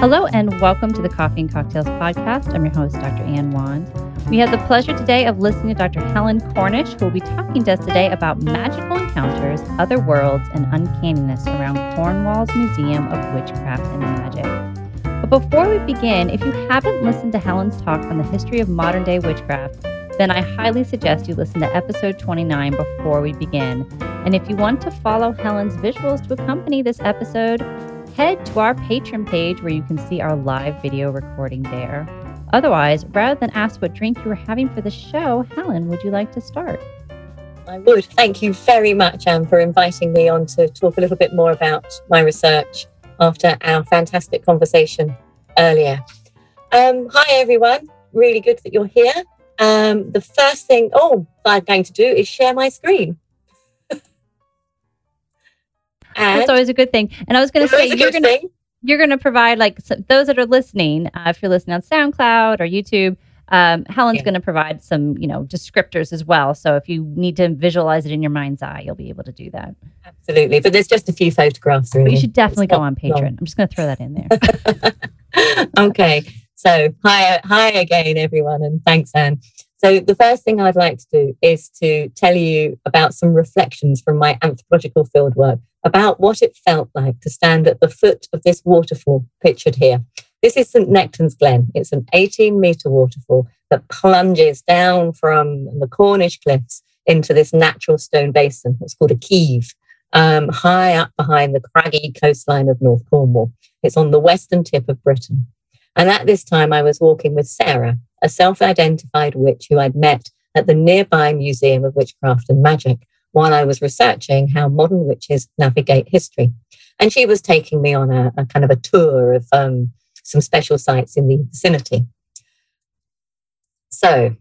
Hello, and welcome to the Coffee and Cocktails podcast. I'm your host, Dr. Ann Wand. We have the pleasure today of listening to Dr. Helen Cornish, who will be talking to us today about magical encounters, other worlds, and uncanniness around Cornwall's Museum of Witchcraft and Magic. But before we begin, if you haven't listened to Helen's talk on the history of modern day witchcraft, then I highly suggest you listen to episode 29 before we begin. And if you want to follow Helen's visuals to accompany this episode, head to our Patreon page where you can see our live video recording there. Otherwise, rather than ask what drink you were having for the show, Helen, would you like to start? I would. Thank you very much, Anne, for inviting me on to talk a little bit more about my research after our fantastic conversation earlier. Um, hi, everyone. Really good that you're here. Um, the first thing, oh, I'm going to do is share my screen. That's always a good thing. And I was going to say, you're going to you're going to provide like so those that are listening. Uh, if you're listening on SoundCloud or YouTube, um, Helen's yeah. going to provide some you know descriptors as well. So if you need to visualize it in your mind's eye, you'll be able to do that. Absolutely, but there's just a few photographs. Really. But you should definitely it's go on Patreon. Long. I'm just going to throw that in there. okay, so hi, hi again, everyone, and thanks, Anne. So, the first thing I'd like to do is to tell you about some reflections from my anthropological fieldwork about what it felt like to stand at the foot of this waterfall pictured here. This is St. Nectan's Glen. It's an 18 meter waterfall that plunges down from the Cornish cliffs into this natural stone basin. It's called a keeve, um, high up behind the craggy coastline of North Cornwall. It's on the western tip of Britain. And at this time, I was walking with Sarah, a self identified witch who I'd met at the nearby Museum of Witchcraft and Magic while I was researching how modern witches navigate history. And she was taking me on a, a kind of a tour of um, some special sites in the vicinity. So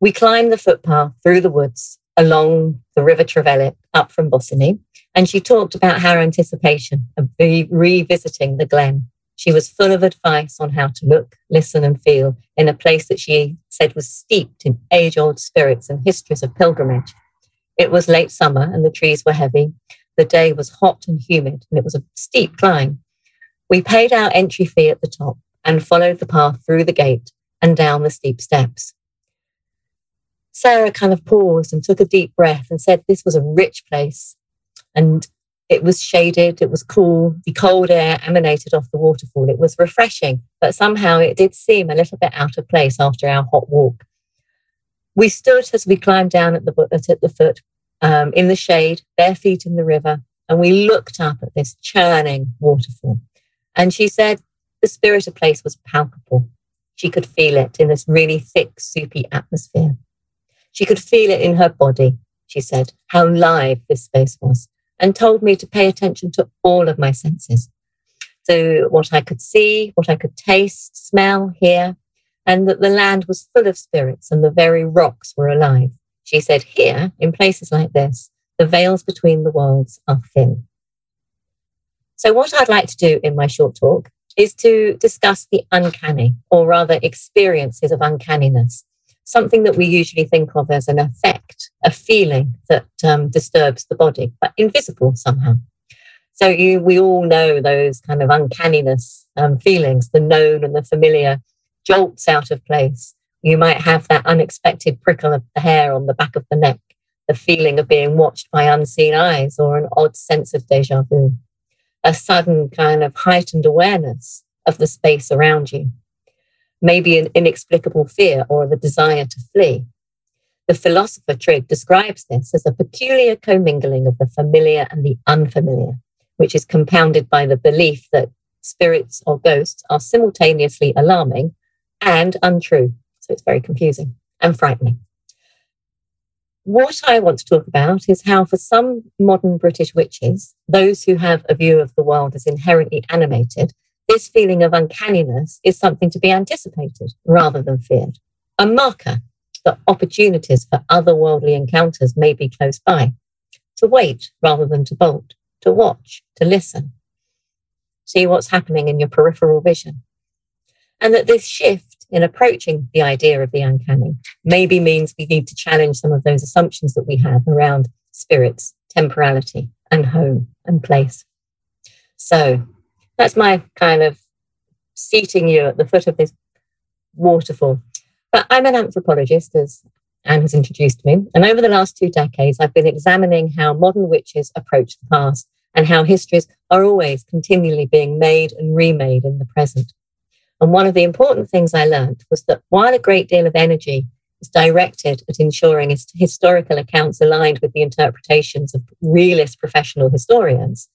we climbed the footpath through the woods along the River Trevelyan up from Bossiney, and she talked about her anticipation of re- revisiting the glen she was full of advice on how to look, listen, and feel in a place that she said was steeped in age old spirits and histories of pilgrimage. It was late summer and the trees were heavy. The day was hot and humid, and it was a steep climb. We paid our entry fee at the top and followed the path through the gate and down the steep steps. Sarah kind of paused and took a deep breath and said this was a rich place and it was shaded, it was cool. The cold air emanated off the waterfall. It was refreshing, but somehow it did seem a little bit out of place after our hot walk. We stood as we climbed down at the, at the foot um, in the shade, bare feet in the river, and we looked up at this churning waterfall. And she said the spirit of place was palpable. She could feel it in this really thick, soupy atmosphere. She could feel it in her body, she said, how live this space was and told me to pay attention to all of my senses. So, what I could see, what I could taste, smell, hear, and that the land was full of spirits and the very rocks were alive. She said, Here, in places like this, the veils between the worlds are thin. So, what I'd like to do in my short talk is to discuss the uncanny, or rather experiences of uncanniness, something that we usually think of as an effect, a feeling that um, disturbs the body, but invisible somehow. So you, we all know those kind of uncanniness um, feelings, the known and the familiar jolts out of place. You might have that unexpected prickle of the hair on the back of the neck, the feeling of being watched by unseen eyes, or an odd sense of deja vu, a sudden kind of heightened awareness of the space around you maybe an inexplicable fear or the desire to flee. The philosopher Trigg describes this as a peculiar commingling of the familiar and the unfamiliar, which is compounded by the belief that spirits or ghosts are simultaneously alarming and untrue. So it's very confusing and frightening. What I want to talk about is how, for some modern British witches, those who have a view of the world as inherently animated, this feeling of uncanniness is something to be anticipated rather than feared, a marker that opportunities for otherworldly encounters may be close by, to wait rather than to bolt, to watch, to listen, see what's happening in your peripheral vision. And that this shift in approaching the idea of the uncanny maybe means we need to challenge some of those assumptions that we have around spirits, temporality, and home and place. So, that's my kind of seating you at the foot of this waterfall. But I'm an anthropologist, as Anne has introduced me. And over the last two decades, I've been examining how modern witches approach the past and how histories are always continually being made and remade in the present. And one of the important things I learned was that while a great deal of energy is directed at ensuring historical accounts aligned with the interpretations of realist professional historians,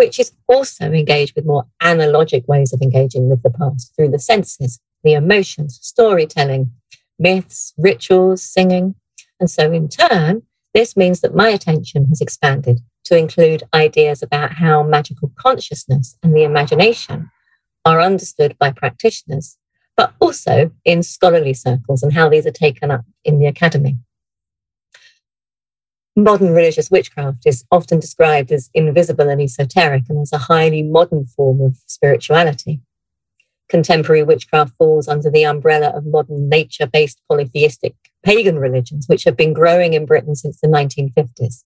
which is also engaged with more analogic ways of engaging with the past through the senses, the emotions, storytelling, myths, rituals, singing. And so, in turn, this means that my attention has expanded to include ideas about how magical consciousness and the imagination are understood by practitioners, but also in scholarly circles and how these are taken up in the academy. Modern religious witchcraft is often described as invisible and esoteric and as a highly modern form of spirituality. Contemporary witchcraft falls under the umbrella of modern nature based polytheistic pagan religions, which have been growing in Britain since the 1950s.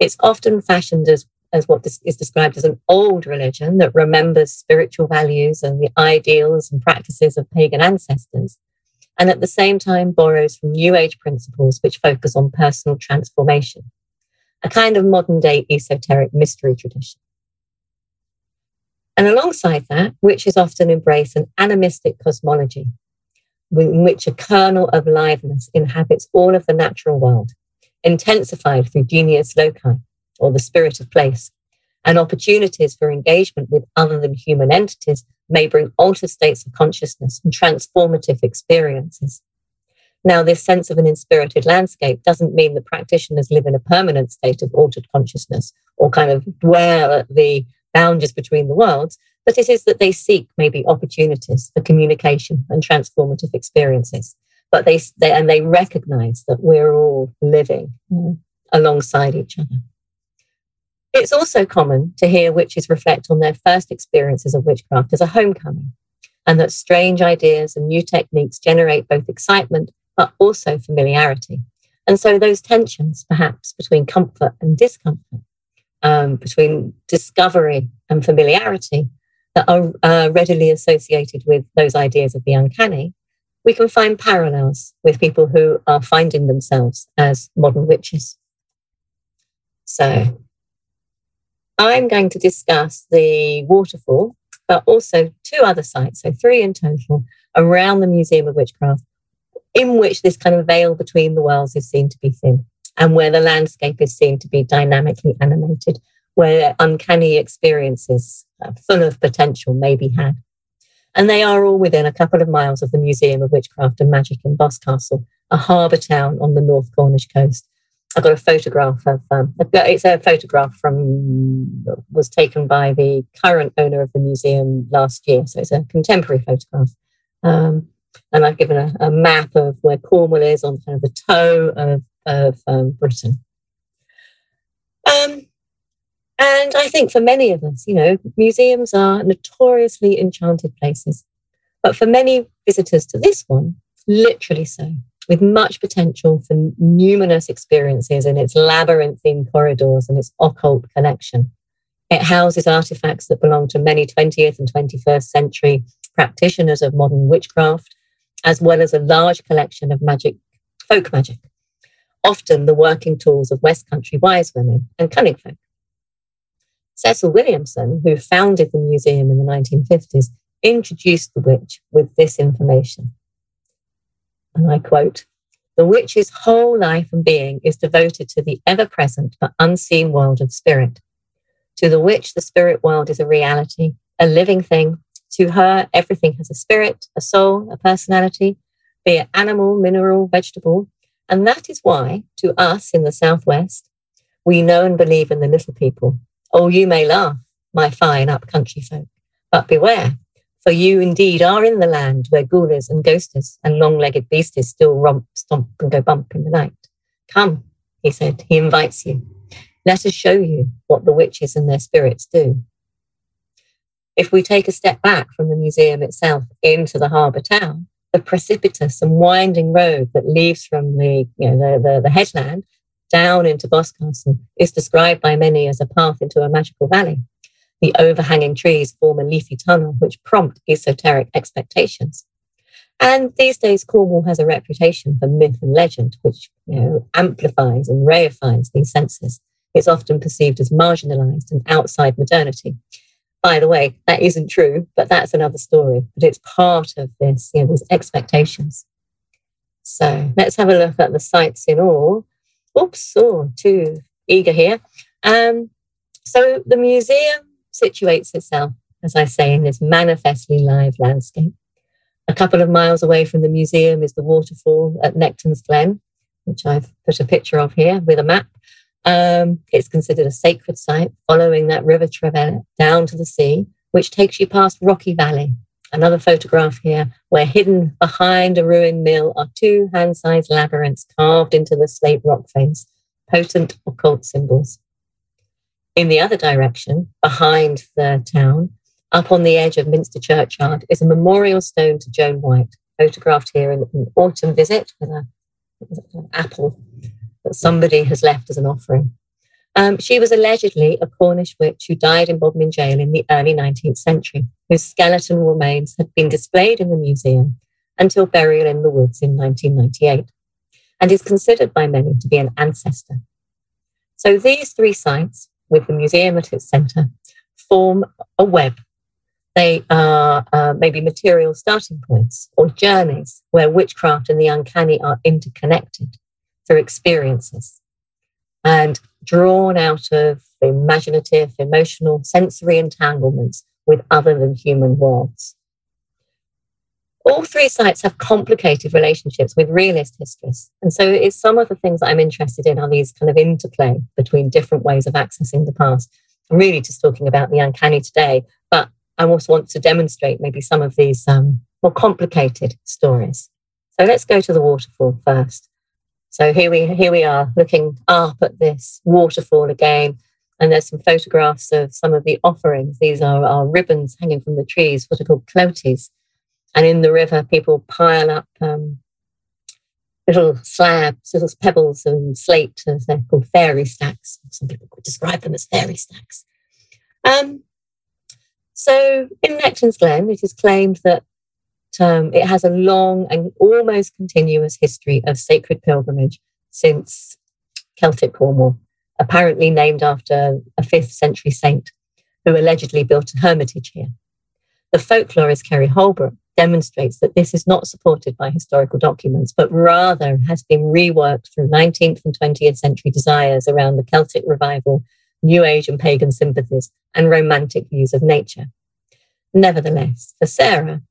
It's often fashioned as, as what is described as an old religion that remembers spiritual values and the ideals and practices of pagan ancestors, and at the same time borrows from New Age principles which focus on personal transformation, a kind of modern day esoteric mystery tradition. And alongside that, witches often embrace an animistic cosmology in which a kernel of liveness inhabits all of the natural world, intensified through genius loci, or the spirit of place. And opportunities for engagement with other than human entities may bring altered states of consciousness and transformative experiences. Now, this sense of an inspirited landscape doesn't mean that practitioners live in a permanent state of altered consciousness or kind of dwell at the boundaries between the worlds, but it is that they seek maybe opportunities for communication and transformative experiences. But they, they and they recognize that we're all living alongside each other. It's also common to hear witches reflect on their first experiences of witchcraft as a homecoming, and that strange ideas and new techniques generate both excitement but also familiarity. And so those tensions, perhaps between comfort and discomfort, um, between discovery and familiarity, that are uh, readily associated with those ideas of the uncanny, we can find parallels with people who are finding themselves as modern witches. So, I'm going to discuss the waterfall, but also two other sites, so three in total, around the Museum of Witchcraft, in which this kind of veil between the worlds is seen to be thin and where the landscape is seen to be dynamically animated, where uncanny experiences uh, full of potential may be had. And they are all within a couple of miles of the Museum of Witchcraft and Magic in Boscastle, a harbour town on the North Cornish coast. I've got a photograph of um, it's a photograph from was taken by the current owner of the museum last year, so it's a contemporary photograph. Um, and I've given a, a, map of where Cornwall is on kind of the toe of of um, Britain. Um, and I think for many of us, you know, museums are notoriously enchanted places. But for many visitors to this one, literally so, with much potential for numerous experiences in its labyrinthine corridors and its occult collection. It houses artifacts that belong to many 20th and 21st century practitioners of modern witchcraft, as well as a large collection of magic, folk magic, often the working tools of West Country wise women and cunning folk. Cecil Williamson, who founded the museum in the 1950s, introduced the witch with this information. And I quote The witch's whole life and being is devoted to the ever present but unseen world of spirit. To the witch, the spirit world is a reality, a living thing. To her, everything has a spirit, a soul, a personality, be it animal, mineral, vegetable, and that is why, to us in the Southwest, we know and believe in the little people. Oh, you may laugh, my fine up country folk, but beware, for you indeed are in the land where ghoulies and ghosties and long legged beasties still romp, stomp, and go bump in the night. Come, he said, he invites you. Let us show you what the witches and their spirits do. If we take a step back from the museum itself into the harbour town, the precipitous and winding road that leads from the, you know, the, the, the headland down into Boscastle is described by many as a path into a magical valley. The overhanging trees form a leafy tunnel which prompt esoteric expectations. And these days, Cornwall has a reputation for myth and legend, which you know, amplifies and reifies these senses. It's often perceived as marginalized and outside modernity. By the way, that isn't true, but that's another story. But it's part of this, you know, these expectations. So let's have a look at the sites in all. Oops, oh, too eager here. Um, so the museum situates itself, as I say, in this manifestly live landscape. A couple of miles away from the museum is the waterfall at Nectans Glen, which I've put a picture of here with a map. Um, it's considered a sacred site following that river Trevillet down to the sea, which takes you past Rocky Valley. Another photograph here where hidden behind a ruined mill are two hand-sized labyrinths carved into the slate rock face, potent occult symbols. In the other direction, behind the town, up on the edge of Minster Churchyard is a memorial stone to Joan White, photographed here in an autumn visit with a, an apple that somebody has left as an offering. Um, she was allegedly a Cornish witch who died in Bodmin Jail in the early 19th century, whose skeleton remains had been displayed in the museum until burial in the woods in 1998, and is considered by many to be an ancestor. So these three sites, with the museum at its centre, form a web they are uh, maybe material starting points or journeys where witchcraft and the uncanny are interconnected through experiences and drawn out of imaginative, emotional, sensory entanglements with other than human worlds. All three sites have complicated relationships with realist histories. And so it's some of the things that I'm interested in are these kind of interplay between different ways of accessing the past. I'm really just talking about the uncanny today, but I also want to demonstrate maybe some of these um, more complicated stories. So let's go to the waterfall first. So here we here we are looking up at this waterfall again, and there's some photographs of some of the offerings. These are, are ribbons hanging from the trees, what are called clouties. And in the river, people pile up um, little slabs, little pebbles and slate, as they're called fairy stacks. Some people could describe them as fairy stacks. Um, so in Nectans Glen, it is claimed that um, it has a long and almost continuous history of sacred pilgrimage since Celtic Cornwall, apparently named after a 5th century saint who allegedly built a hermitage here. The folklorist Kerry Holbrook demonstrates that this is not supported by historical documents, but rather has been reworked through 19th and 20th century desires around the Celtic revival New Age and pagan sympathies, and romantic views of nature. Nevertheless, for Sarah,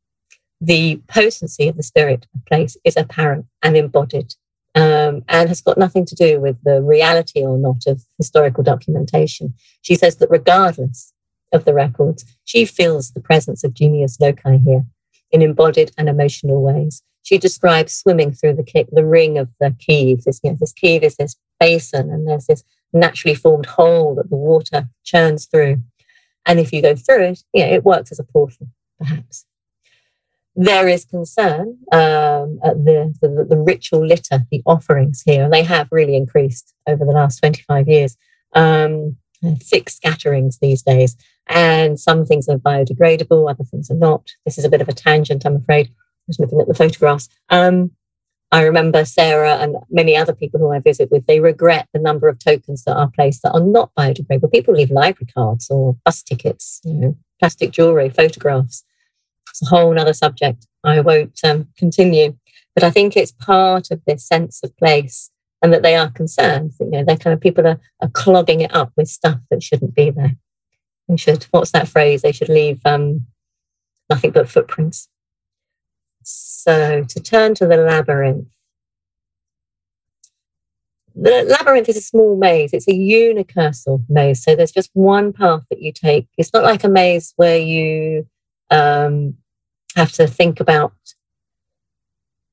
the potency of the spirit of place is apparent and embodied um, and has got nothing to do with the reality or not of historical documentation. She says that regardless of the records, she feels the presence of genius loci here in embodied and emotional ways. She describes swimming through the, the ring of the Keeve. This, you know, this Keeve is this basin, and there's this naturally formed hole that the water churns through. And if you go through it, yeah, it works as a portal, perhaps. There is concern um, at the, the, the, ritual litter, the offerings here, and they have really increased over the last 25 years. Um, thick scatterings these days, and some things are biodegradable, other things are not. This is a bit of a tangent, I'm afraid. I was looking at the photographs. Um, I remember Sarah and many other people who I visit with, they regret the number of tokens that are placed that are not biodegradable. People leave library cards or bus tickets, you know, plastic jewelry, photographs. It's a whole other subject. I won't um, continue. But I think it's part of this sense of place and that they are concerned. You know, they're kind of people are, are clogging it up with stuff that shouldn't be there. They should, what's that phrase? They should leave um, nothing but footprints. So to turn to the labyrinth. The labyrinth is a small maze. It's a unicursal maze. So there's just one path that you take. It's not like a maze where you um, have to think about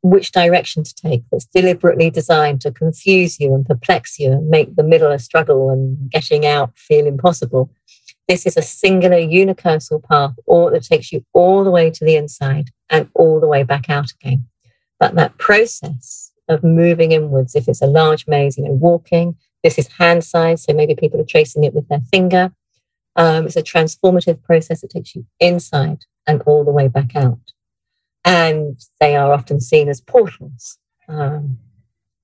which direction to take that's deliberately designed to confuse you and perplex you and make the middle a struggle and getting out feel impossible. This is a singular unicursal path or that takes you all the way to the inside and all the way back out again. But that process of moving inwards, if it's a large maze, you know, walking, this is hand size, so maybe people are tracing it with their finger. Um, it's a transformative process that takes you inside and all the way back out. And they are often seen as portals um,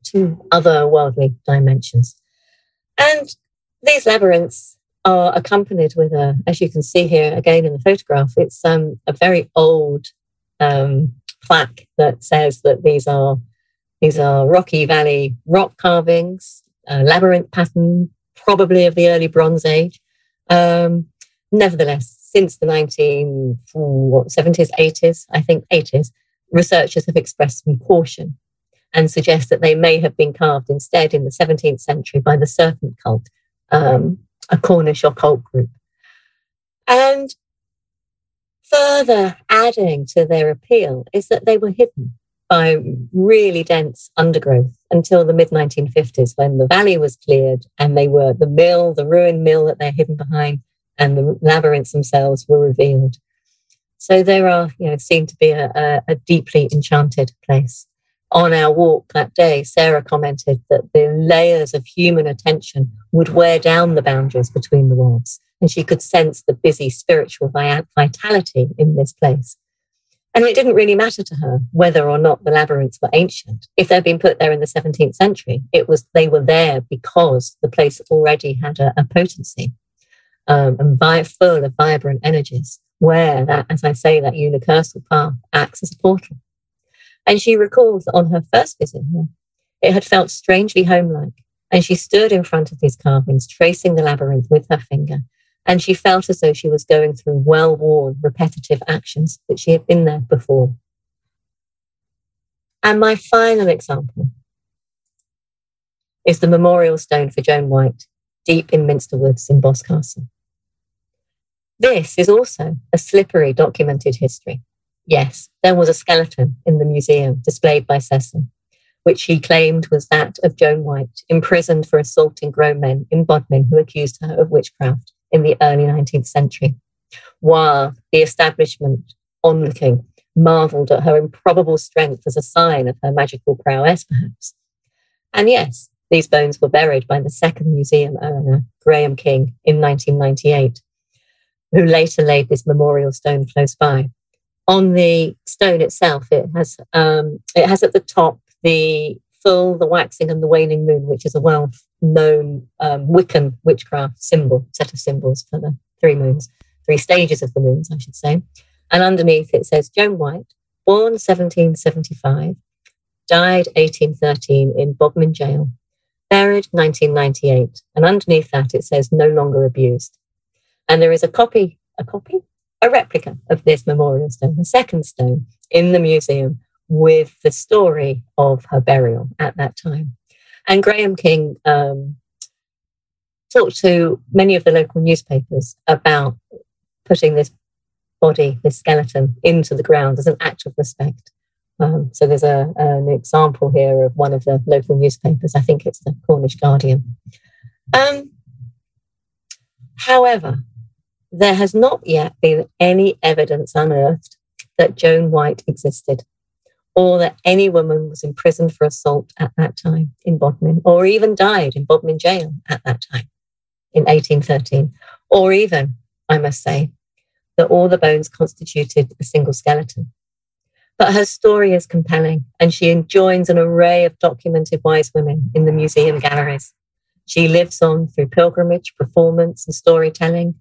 to other worldly dimensions. And these labyrinths are accompanied with a, as you can see here again in the photograph, it's um, a very old um, plaque that says that these are these are Rocky Valley rock carvings, a labyrinth pattern, probably of the early Bronze Age. Um, nevertheless, since the 1970s, 80s, I think 80s, researchers have expressed some caution and suggest that they may have been carved instead in the 17th century by the serpent cult, um, a Cornish occult group. And further adding to their appeal is that they were hidden by really dense undergrowth until the mid 1950s when the valley was cleared and they were the mill, the ruined mill that they're hidden behind, and the labyrinths themselves were revealed. So there are, you know, seemed to be a, a, a deeply enchanted place. On our walk that day, Sarah commented that the layers of human attention would wear down the boundaries between the worlds, and she could sense the busy spiritual vitality in this place. And it didn't really matter to her whether or not the labyrinths were ancient. If they'd been put there in the 17th century, it was they were there because the place already had a, a potency um, and vi- full of vibrant energies, where that, as I say, that unicursal path acts as a portal. And she recalls that on her first visit here, it had felt strangely homelike. And she stood in front of these carvings, tracing the labyrinth with her finger. And she felt as though she was going through well worn, repetitive actions that she had been there before. And my final example is the memorial stone for Joan White, deep in Minster Woods in Boscastle. This is also a slippery documented history. Yes, there was a skeleton in the museum displayed by Cecil, which he claimed was that of Joan White, imprisoned for assaulting grown men in Bodmin who accused her of witchcraft in the early 19th century, while the establishment, onlooking, marveled at her improbable strength as a sign of her magical prowess, perhaps. And yes, these bones were buried by the second museum owner, Graham King, in 1998, who later laid this memorial stone close by. On the stone itself, it has um, it has at the top the full, the waxing, and the waning moon, which is a well-known um, Wiccan witchcraft symbol, set of symbols for the three moons, three stages of the moons, I should say. And underneath it says Joan White, born 1775, died 1813 in Bodmin Jail, buried 1998. And underneath that it says no longer abused. And there is a copy, a copy, a replica of this memorial stone, the second stone in the museum with the story of her burial at that time. And Graham King um, talked to many of the local newspapers about putting this body, this skeleton, into the ground as an act of respect. Um, so there's a, an example here of one of the local newspapers. I think it's the Cornish Guardian. Um, however, there has not yet been any evidence unearthed that Joan White existed or that any woman was imprisoned for assault at that time in Bodmin, or even died in Bodmin jail at that time in 1813, or even, I must say, that all the bones constituted a single skeleton. But her story is compelling, and she joins an array of documented wise women in the museum galleries. She lives on through pilgrimage, performance, and storytelling,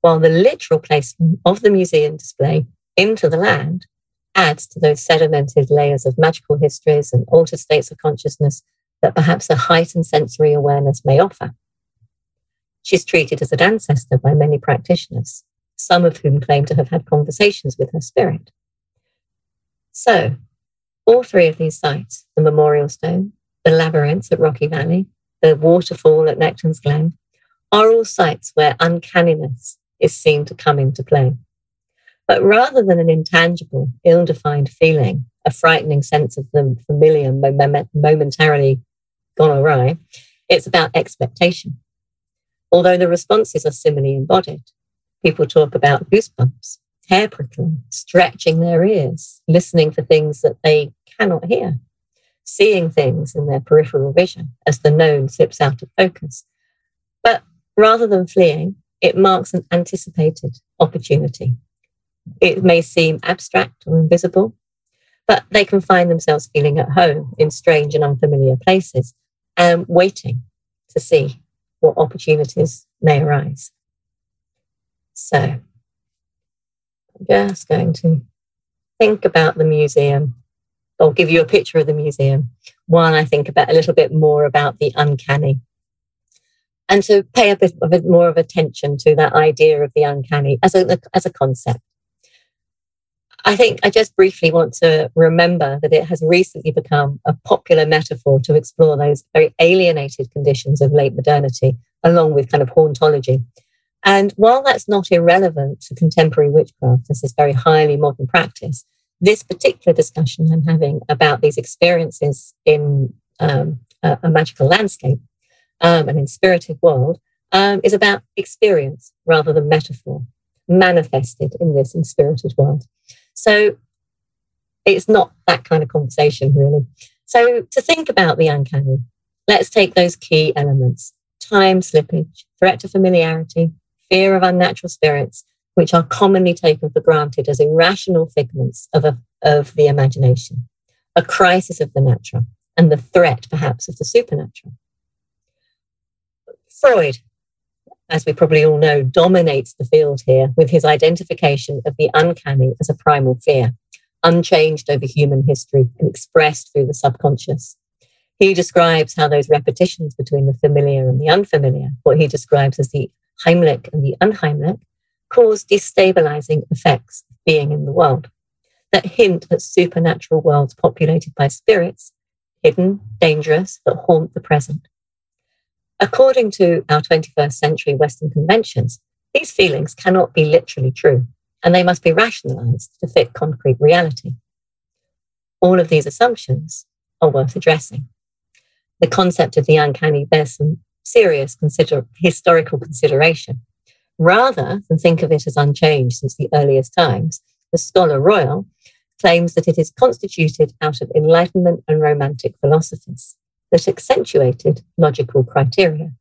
while the literal placement of the museum display into the land adds to those sedimented layers of magical histories and altered states of consciousness that perhaps a heightened sensory awareness may offer. She's treated as an ancestor by many practitioners, some of whom claim to have had conversations with her spirit. So, all three of these sites the Memorial Stone, the labyrinths at Rocky Valley, the waterfall at Nectan's Glen are all sites where uncanniness is seen to come into play. But rather than an intangible, ill defined feeling, a frightening sense of the familiar momentarily gone awry, it's about expectation. Although the responses are similarly embodied, people talk about goosebumps, hair prickling, stretching their ears, listening for things that they cannot hear, seeing things in their peripheral vision as the known slips out of focus. But rather than fleeing, it marks an anticipated opportunity. It may seem abstract or invisible, but they can find themselves feeling at home in strange and unfamiliar places and waiting to see what opportunities may arise. So, I'm just going to think about the museum. I'll give you a picture of the museum while I think about a little bit more about the uncanny and to pay a bit, more of attention to that idea of the uncanny as a, as a concept. I think I just briefly want to remember that it has recently become a popular metaphor to explore those very alienated conditions of late modernity, along with kind of hauntology. And while that's not irrelevant to contemporary witchcraft this is very highly modern practice, this particular discussion I'm having about these experiences in um, a, a, magical landscape, um, an inspirited world, um, is about experience rather than metaphor manifested in this inspirited world. So it's not that kind of conversation, really. So to think about the uncanny, let's take those key elements time slippage, threat to familiarity, fear of unnatural spirits, which are commonly taken for granted as irrational figments of, a, of the imagination, a crisis of the natural, and the threat, perhaps, of the supernatural. Freud, as we probably all know, dominates the field here with his identification of the uncanny as a primal fear, unchanged over human history and expressed through the subconscious. He describes how those repetitions between the familiar and the unfamiliar, what he describes as the Heimlich and the Unheimlich, cause destabilizing effects of being in the world that hint at supernatural worlds populated by spirits, hidden, dangerous, that haunt the present. According to our 21st century Western conventions, these feelings cannot be literally true, and they must be rationalized to fit concrete reality. All of these assumptions are worth addressing. The concept of the uncanny bears some serious consider- historical consideration. Rather than think of it as unchanged since the earliest times, the scholar Royle claims that it is constituted out of Enlightenment and Romantic philosophies that accentuated logical criteria,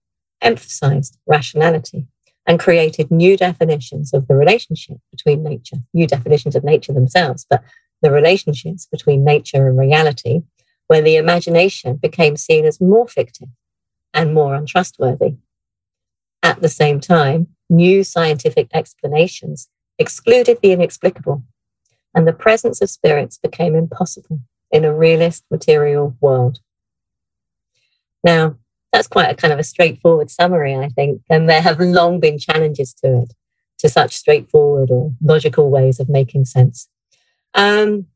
emphasized rationality, and created new definitions of the relationship between nature, new definitions of nature themselves, but the relationships between nature and reality, where the imagination became seen as more fictive and more untrustworthy. At the same time, new scientific explanations excluded the inexplicable, and the presence of spirits became impossible in a realist material world. Now, that's quite a kind of a straightforward summary, I think, and there have long been challenges to it, to such straightforward or logical ways of making sense. Um,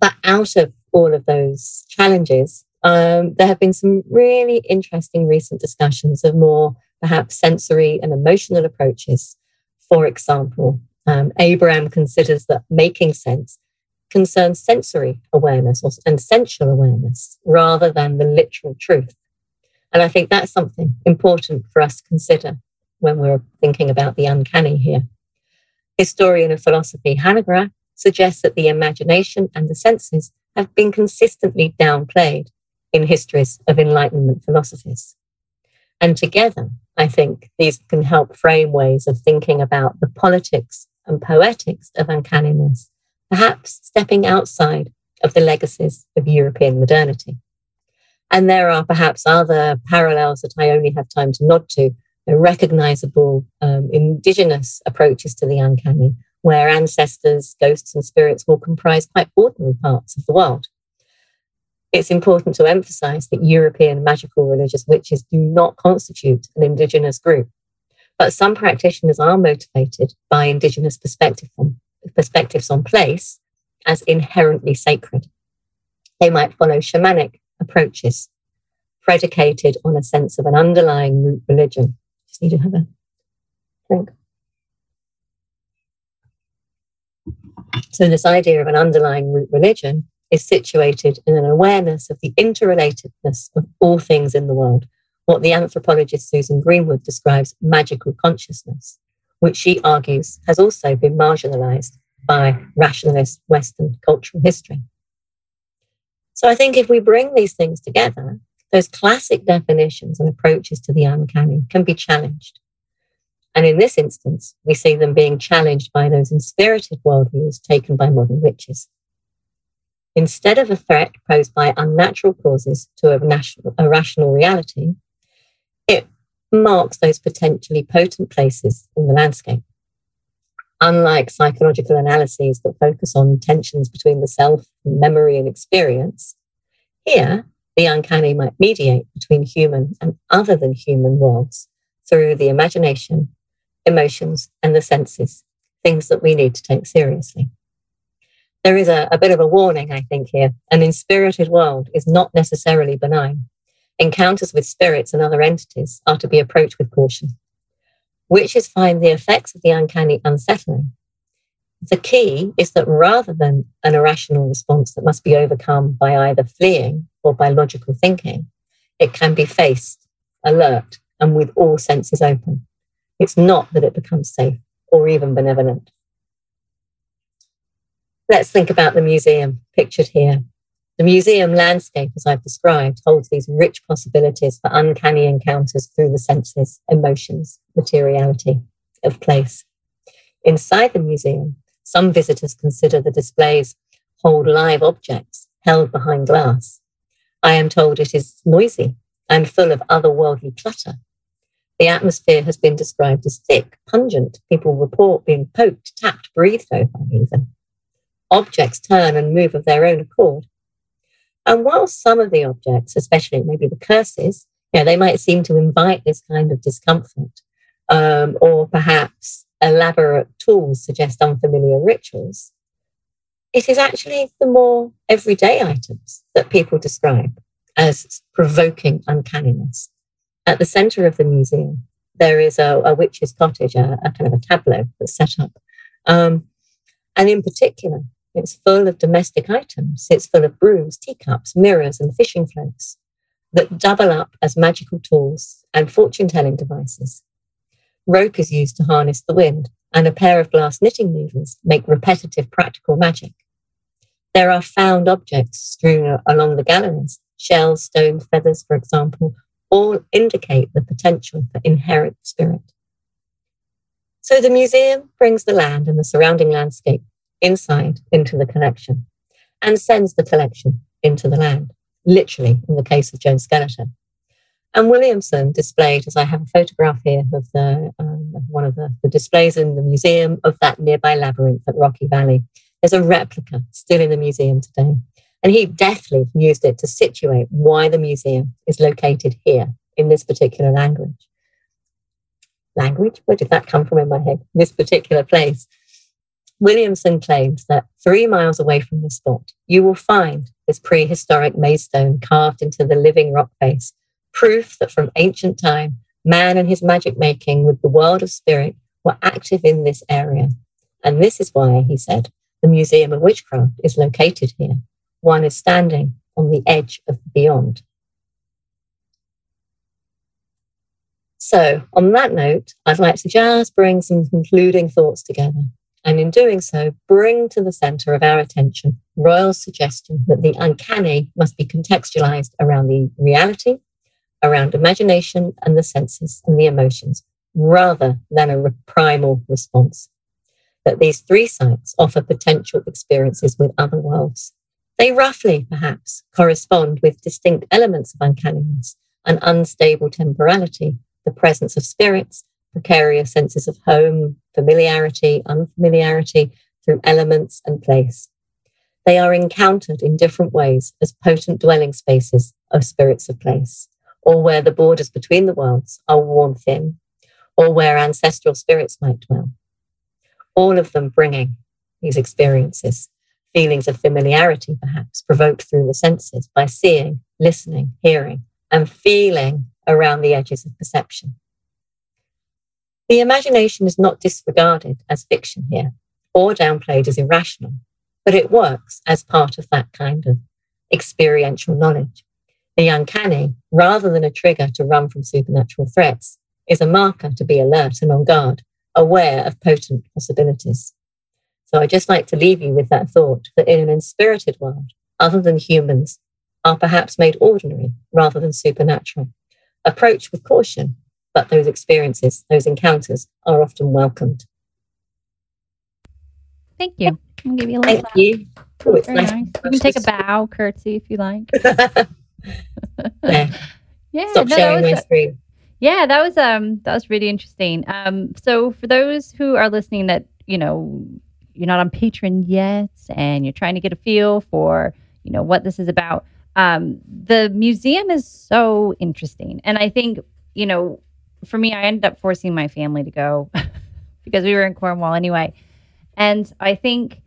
but out of all of those challenges, um, there have been some really interesting recent discussions of more perhaps sensory and emotional approaches. For example, um, Abraham considers that making sense concerns sensory awareness and sensual awareness rather than the literal truth. And I think that's something important for us to consider when we're thinking about the uncanny here. Historian of philosophy Hanegraaff suggests that the imagination and the senses have been consistently downplayed in histories of Enlightenment philosophies. And together, I think these can help frame ways of thinking about the politics and poetics of uncanniness, perhaps stepping outside of the legacies of European modernity. And there are perhaps other parallels that I only have time to nod to, recognizable um, indigenous approaches to the uncanny, where ancestors, ghosts, and spirits will comprise quite ordinary parts of the world it's important to emphasize that European magical religious witches do not constitute an indigenous group. But some practitioners are motivated by indigenous perspective on, perspectives on place as inherently sacred. They might follow shamanic approaches predicated on a sense of an underlying root religion. Just need to have a drink. So, this idea of an underlying root religion is situated in an awareness of the interrelatedness of all things in the world, what the anthropologist Susan Greenwood describes magical consciousness, which she argues has also been marginalized by rationalist Western cultural history. So I think if we bring these things together, those classic definitions and approaches to the uncanny can be challenged. And in this instance, we see them being challenged by those inspirited worldviews taken by modern witches. Instead of a threat posed by unnatural causes to a, national, a rational reality, it marks those potentially potent places in the landscape. Unlike psychological analyses that focus on tensions between the self, memory, and experience, here the uncanny might mediate between human and other than human worlds through the imagination, emotions, and the senses, things that we need to take seriously. There is a, a bit of a warning, I think, here. An inspirited world is not necessarily benign. Encounters with spirits and other entities are to be approached with caution. Witches find the effects of the uncanny unsettling. The key is that rather than an irrational response that must be overcome by either fleeing or by logical thinking, it can be faced, alert, and with all senses open. It's not that it becomes safe or even benevolent. Let's think about the museum pictured here. The museum landscape, as I've described, holds these rich possibilities for uncanny encounters through the senses, emotions, materiality of place. Inside the museum, some visitors consider the displays hold live objects held behind glass. I am told it is noisy and full of otherworldly clutter. The atmosphere has been described as thick, pungent. People report being poked, tapped, breathed over, even. Objects turn and move of their own accord. And while some of the objects, especially maybe the curses, you know, they might seem to invite this kind of discomfort, um, or perhaps elaborate tools suggest unfamiliar rituals, it is actually the more everyday items that people describe as provoking uncanniness. At the center of the museum, there is a, a witch's cottage, a, a, kind of a tableau that's set up. Um, and in particular, it's full of domestic items. It's full of brooms, teacups, mirrors, and fishing floats that double up as magical tools and fortune telling devices. Rope is used to harness the wind, and a pair of glass knitting needles make repetitive practical magic. There are found objects strewn along the galleries, shells, stones, feathers, for example, all indicate the potential for inherent spirit. So the museum brings the land and the surrounding landscape inside into the collection and sends the collection into the land, literally in the case of Joan Skeleton. And Williamson displayed, as I have a photograph here of the um, one of the, the displays in the museum of that nearby labyrinth at Rocky Valley. There's a replica still in the museum today. And he deftly used it to situate why the museum is located here in this particular language. Language? Where did that come from in my head? This particular place. Williamson claims that three miles away from the spot, you will find this prehistoric maze stone carved into the living rock face, proof that from ancient time, man and his magic making with the world of spirit were active in this area. And this is why, he said, the Museum of Witchcraft is located here one is standing on the edge of the beyond. So, on that note, I'd like to just bring some concluding thoughts together. And in doing so, bring to the center of our attention Royle's suggestion that the uncanny must be contextualized around the reality, around imagination and the senses and the emotions, rather than a primal response. That these three sites offer potential experiences with other worlds they roughly, perhaps, correspond with distinct elements of uncanniness, an unstable temporality, the presence of spirits, precarious senses of home, familiarity, unfamiliarity through elements and place. They are encountered in different ways as potent dwelling spaces of spirits of place, or where the borders between the worlds are worn thin, or where ancestral spirits might dwell. All of them bringing these experiences feelings of familiarity, perhaps provoked through the senses by seeing, listening, hearing, and feeling around the edges of perception. The imagination is not disregarded as fiction here or downplayed as irrational, but it works as part of that kind of experiential knowledge. The uncanny, rather than a trigger to run from supernatural threats, is a marker to be alert and on guard, aware of potent possibilities. So I'd just like to leave you with that thought that in an inspirited world, other than humans, are perhaps made ordinary rather than supernatural. Approach with caution, but those experiences, those encounters are often welcomed. Thank you. I'll give you a Thank you. Oh, it's nice. nice. You can take a bow, curtsy if you like. yeah. Yeah. Stop no, sharing my screen. Yeah, that was um that was really interesting. Um, so for those who are listening that you know you're not on Patreon yet and you're trying to get a feel for you know what this is about, um, the museum is so interesting, and I think you know for me, I ended up forcing my family to go because we were in Cornwall anyway, and I think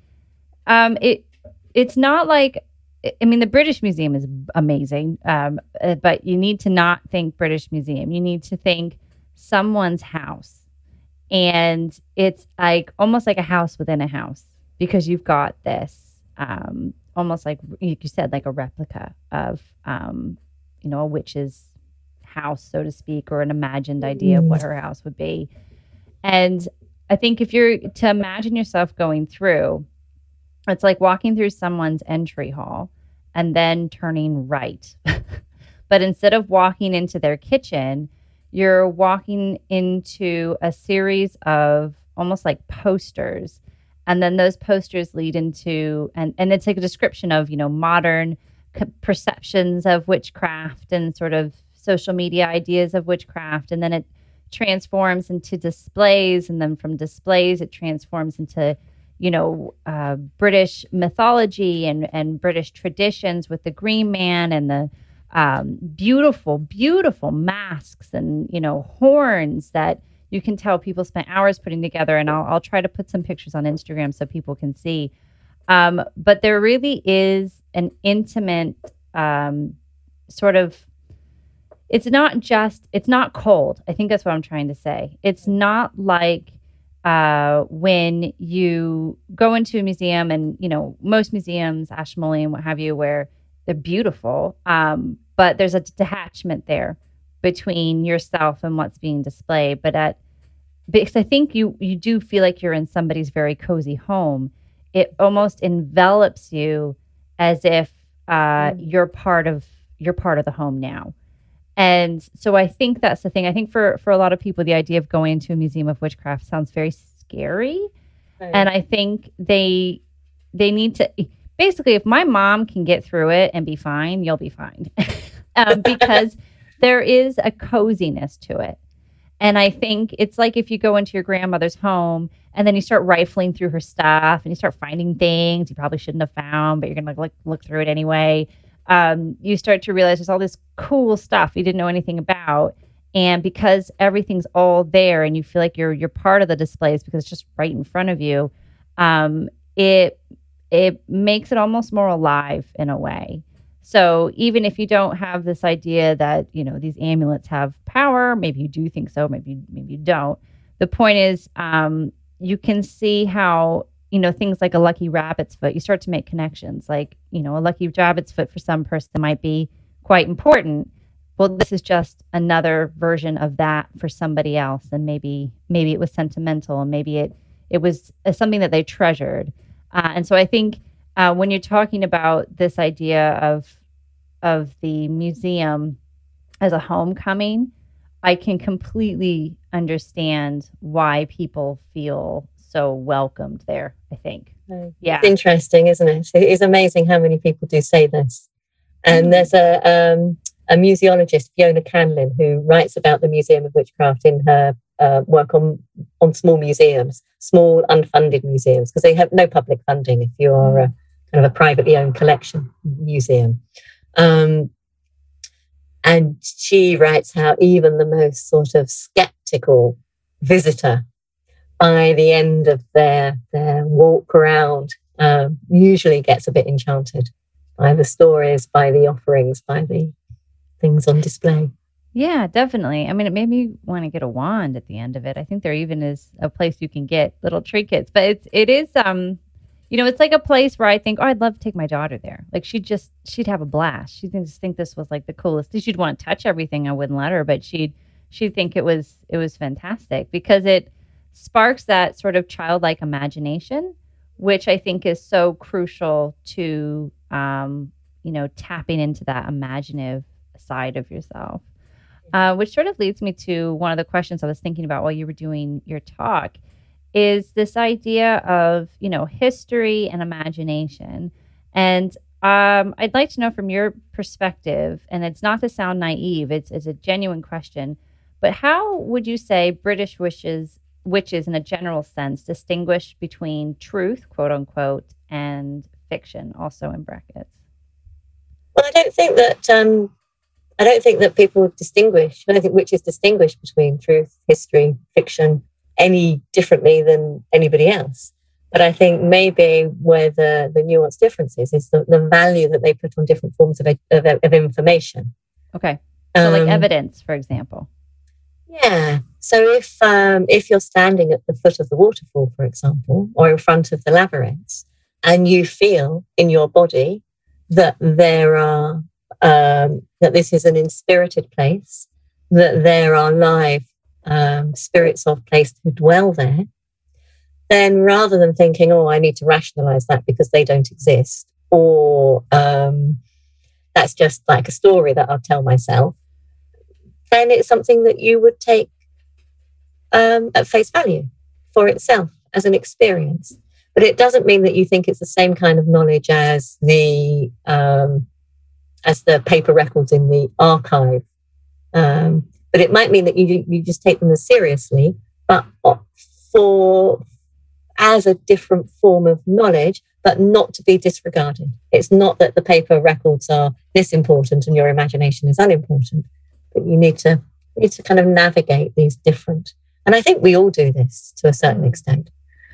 um it it's not like I mean, the British Museum is amazing, um, uh, but you need to not think British Museum. You need to think someone's house. And it's like almost like a house within a house because you've got this um, almost like you said, like a replica of, um, you know, a witch's house, so to speak, or an imagined idea of what mm. her house would be. And I think if you're to imagine yourself going through, it's like walking through someone's entry hall and then turning right. but instead of walking into their kitchen, you're walking into a series of almost like posters. And then those posters lead into, and, and it's like a description of, you know, modern perceptions of witchcraft and sort of social media ideas of witchcraft. And then it transforms into displays. And then from displays, it transforms into you know, uh, British mythology and, and British traditions with the Green Man and the um, beautiful, beautiful masks and, you know, horns that you can tell people spent hours putting together. And I'll, I'll try to put some pictures on Instagram so people can see. Um, but there really is an intimate um, sort of it's not just it's not cold i think that's what i'm trying to say. It's not like uh, when you go into a museum and you know most museums ashmolean what have you where they're beautiful um, but there's a detachment there between yourself and what's being displayed. But at because i think you you do feel like you're in somebody's very cozy home it almost envelops you as if uh, mm. you're part of you're part of the home now and so I think that's the thing. I think for for a lot of people, the idea of going to a museum of witchcraft sounds very scary. Right. And I think they they need to basically if my mom can get through it and be fine, you'll be fine. um, because there is a coziness to it. And I think it's like if you go into your grandmother's home and then you start rifling through her stuff and you start finding things you probably shouldn't have found, but you're gonna like look through it anyway um, you start to realize there's all this cool stuff you didn't know anything about. And because everything's all there and you feel like you're you're part of the displays because it's just right in front of you, um, it it makes it almost more alive in a way. So even if you don't have this idea that you know these amulets have power, maybe you do think so, maybe maybe you don't. The point is, um, you can see how you know, things like a lucky rabbit's foot, you start to make connections. Like, you know, a lucky rabbit's foot for some person might be quite important. Well, this is just another version of that for somebody else. And maybe, maybe it was sentimental maybe it, it was uh, something that they treasured. Uh, and so I think uh, when you're talking about this idea of, of the museum as a homecoming, I can completely understand why people feel so welcomed there, I think. Yeah. It's interesting, isn't it? It is amazing how many people do say this. And mm. there's a, um, a museologist, Fiona Candlin, who writes about the Museum of Witchcraft in her uh, work on, on small museums, small unfunded museums, because they have no public funding if you are a kind of a privately owned collection museum. Um, and she writes how even the most sort of skeptical visitor by the end of their their walk around um, usually gets a bit enchanted by the stories, by the offerings, by the things on display. Yeah, definitely. I mean, it made me want to get a wand at the end of it. I think there even is a place you can get little trinkets, but it's it is um, you know, it's like a place where I think, oh, I'd love to take my daughter there. Like she'd just she'd have a blast. She'd just think this was like the coolest. She'd want to touch everything. I wouldn't let her, but she'd she'd think it was it was fantastic because it sparks that sort of childlike imagination, which I think is so crucial to, um, you know, tapping into that imaginative side of yourself. Uh, which sort of leads me to one of the questions I was thinking about while you were doing your talk is this idea of, you know, history and imagination. And um, I'd like to know from your perspective, and it's not to sound naive, it's, it's a genuine question, but how would you say British wishes, witches in a general sense distinguish between truth, quote unquote, and fiction, also in brackets? Well, I don't think that um, I don't think that people distinguish. I don't think witches distinguish between truth, history, fiction any differently than anybody else. But I think maybe where the, the nuanced difference is, is the, the value that they put on different forms of, of, of information. Okay. So, um, like evidence, for example. Yeah. So, if um, if you're standing at the foot of the waterfall, for example, or in front of the labyrinths, and you feel in your body that there are um, that this is an inspirited place, that there are live um, spirits of place who dwell there, then rather than thinking, oh, I need to rationalize that because they don't exist, or um, that's just like a story that I'll tell myself, then it's something that you would take um, at face value for itself as an experience. But it doesn't mean that you think it's the same kind of knowledge as the um, as the paper records in the archive. Um, but it might mean that you you just take them as seriously, but for as a different form of knowledge, but not to be disregarded. It's not that the paper records are this important and your imagination is unimportant, but you need to need to kind of navigate these different. And I think we all do this to a certain extent.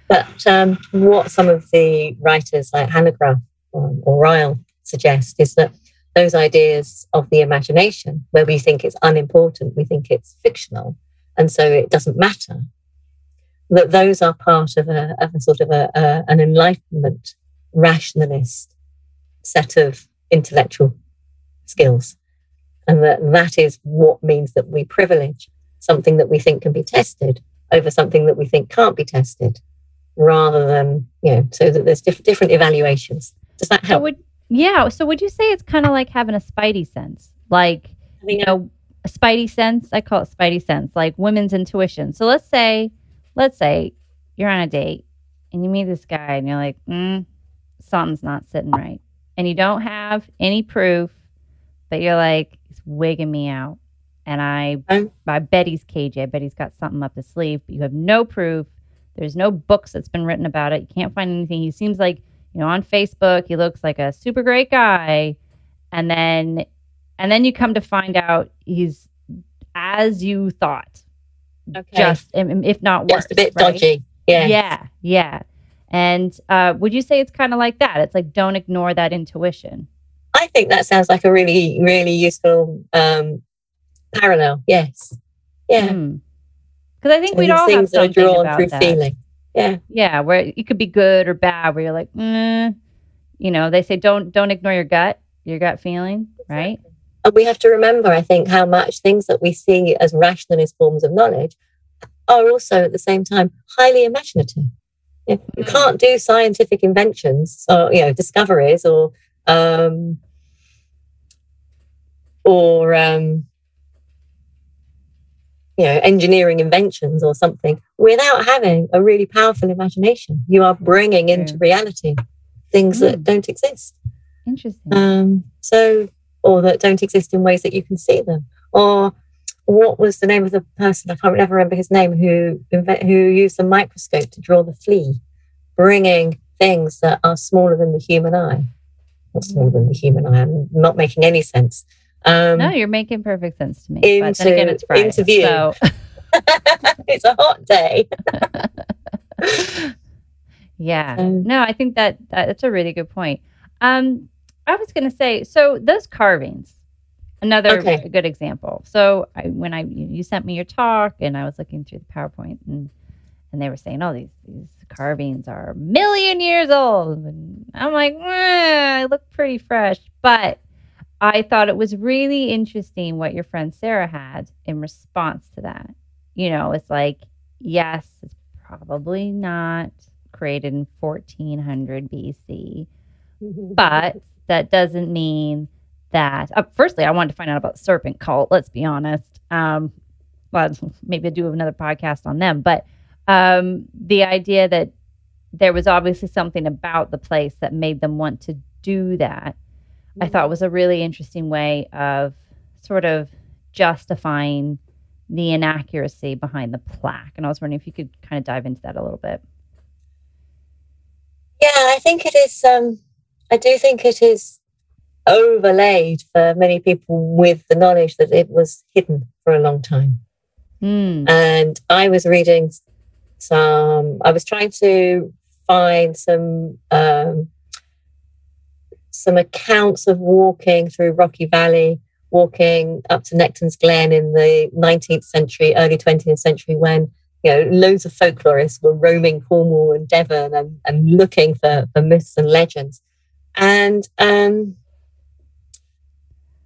But um, what some of the writers like Hanegraaff or Royle suggest is that those ideas of the imagination, where we think it's unimportant, we think it's fictional, and so it doesn't matter, that those are part of a, of a sort of a, a, an enlightenment rationalist set of intellectual skills and that that is what means that we privilege something that we think can be tested over something that we think can't be tested rather than you know so that there's diff- different evaluations. Does that help? so would, yeah so would you say it's kind of like having a spidey sense? Like you know a spidey sense i call it spidey sense like women's intuition. So let's say let's say you're on a date and you meet this guy and you're like, mm, something's not sitting right. And you don't have any proof, but you're like, it's wigging me out. And I, I bet he's cagey. I bet he's got something up his sleeve, but you have no proof. There's no books that's been written about it. You can't find anything. He seems like, you know, on Facebook, he looks like a super great guy. And then, and then you come to find out he's as you thought Okay. Just if not worse. Just a bit right? dodgy. Yeah. Yeah. Yeah. And uh, would you say it's kind of like that? It's like don't ignore that intuition. I think that sounds like a really, really useful um, parallel. Yes. Yeah. Because hmm. mm. I think so we'd all have something drawn about through that. feeling. Yeah. Yeah. Where it could be good or bad. Where you're like, mm, you know, they say don't don't ignore your gut, your gut feeling, right? And we have to remember, I think, how much things that we see as rationalist forms of knowledge are also at the same time highly imaginative. You, you mm. can't do scientific inventions or you know discoveries or um, or um, you know engineering inventions or something without having a really powerful imagination. You are bringing into reality things mm. that don't exist. Interesting. Um, so or that don't exist in ways that you can see them. Or what was the name of the person? I can't never remember his name who who used the microscope to draw the flea, bringing things that are smaller than the human eye. Not smaller than the human eye. I'm not making any sense. Um, no, you're making perfect sense to me. Into, but then again, it's Friday, interview. So. it's a hot day. yeah. Um, no, I think that, that that's a really good point. Um, I was going to say, so those carvings, another okay. good example. So I, when I you sent me your talk, and I was looking through the PowerPoint, and and they were saying, oh, these these carvings are a million years old, and I'm like, eh, I look pretty fresh, but I thought it was really interesting what your friend Sarah had in response to that. You know, it's like, yes, it's probably not created in 1400 BC, but that doesn't mean that uh, firstly I wanted to find out about serpent cult. Let's be honest. Um, well, maybe I'll do another podcast on them, but um, the idea that there was obviously something about the place that made them want to do that, mm-hmm. I thought was a really interesting way of sort of justifying the inaccuracy behind the plaque. And I was wondering if you could kind of dive into that a little bit. Yeah, I think it is. Um, I do think it is overlaid for many people with the knowledge that it was hidden for a long time. Mm. And I was reading some, I was trying to find some um, some accounts of walking through Rocky Valley, walking up to Nectan's Glen in the 19th century, early 20th century, when you know loads of folklorists were roaming Cornwall and Devon and, and looking for, for myths and legends. And um,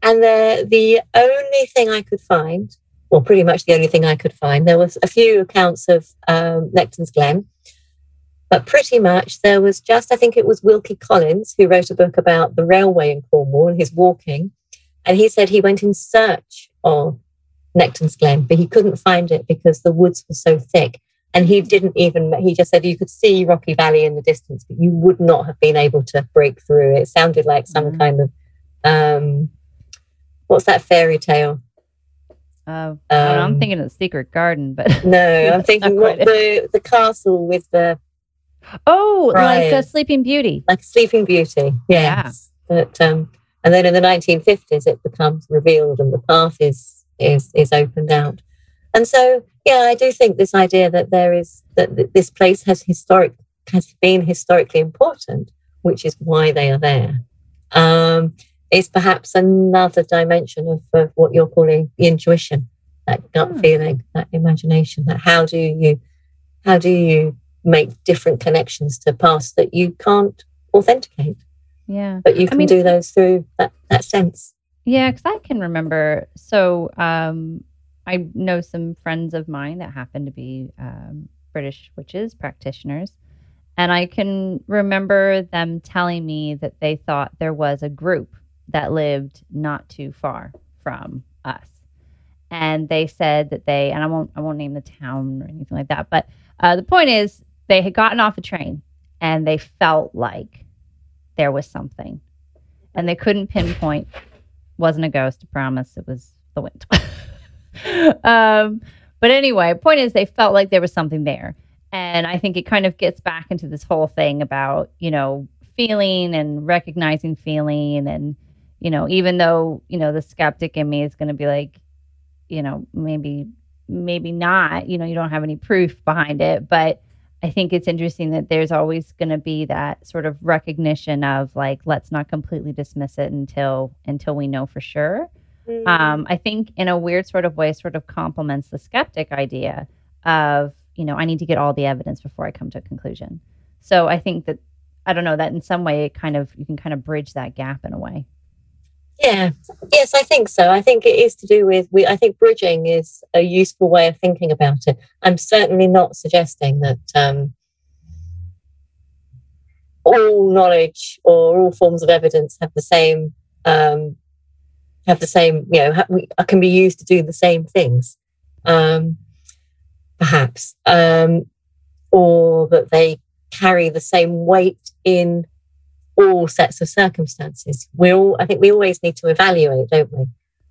and the the only thing I could find well, pretty much the only thing I could find. There was a few accounts of um, Nectan's Glen, but pretty much there was just, I think it was Wilkie Collins who wrote a book about the railway in Cornwall and his walking. And he said he went in search of Nectan's Glen, but he couldn't find it because the woods were so thick. And he didn't even, he just said you could see Rocky Valley in the distance, but you would not have been able to break through. It sounded like some mm-hmm. kind of, um, what's that fairy tale? Uh, I'm um, thinking of the Secret Garden, but no, I'm thinking what the the castle with the oh, Brian. like a Sleeping Beauty, like Sleeping Beauty. Yes, yeah. but um, and then in the 1950s, it becomes revealed, and the path is is is opened out. And so, yeah, I do think this idea that there is that this place has historic has been historically important, which is why they are there. Um, is perhaps another dimension of, of what you're calling the intuition, that gut hmm. feeling, that imagination. That how do you how do you make different connections to past that you can't authenticate? Yeah, but you can I mean, do those through that that sense. Yeah, because I can remember. So um, I know some friends of mine that happen to be um, British witches practitioners. And I can remember them telling me that they thought there was a group that lived not too far from us. And they said that they, and I won't, I won't name the town or anything like that, but uh, the point is they had gotten off a train and they felt like there was something, and they couldn't pinpoint. Wasn't a ghost, I promise. It was the wind. um, but anyway, point is they felt like there was something there, and I think it kind of gets back into this whole thing about you know feeling and recognizing feeling and you know, even though, you know, the skeptic in me is going to be like, you know, maybe, maybe not, you know, you don't have any proof behind it. But I think it's interesting that there's always going to be that sort of recognition of like, let's not completely dismiss it until, until we know for sure. Mm-hmm. Um, I think in a weird sort of way, sort of complements the skeptic idea of, you know, I need to get all the evidence before I come to a conclusion. So I think that, I don't know, that in some way it kind of, you can kind of bridge that gap in a way. Yeah, yes, I think so. I think it is to do with we. I think bridging is a useful way of thinking about it. I'm certainly not suggesting that um, all knowledge or all forms of evidence have the same um, have the same. You know, we, can be used to do the same things, um, perhaps, um, or that they carry the same weight in all sets of circumstances. We all, I think we always need to evaluate, don't we?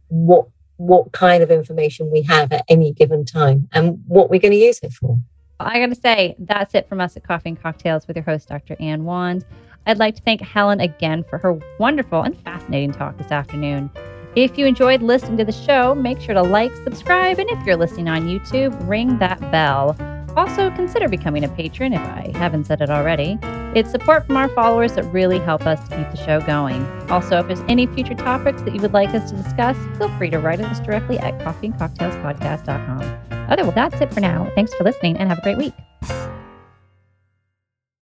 What what kind of information we have at any given time and what we're going to use it for. I got to say, that's it from us at Coffee and Cocktails with your host, Dr. Anne Wand. I'd like to thank Helen again for her wonderful and fascinating talk this afternoon. If you enjoyed listening to the show, make sure to like, subscribe, and if you're listening on YouTube, ring that bell. Also, consider becoming a patron if I haven't said it already. It's support from our followers that really help us to keep the show going. Also, if there's any future topics that you would like us to discuss, feel free to write us directly at coffeeandcocktailspodcast.com. Otherwise, that's it for now. Thanks for listening and have a great week.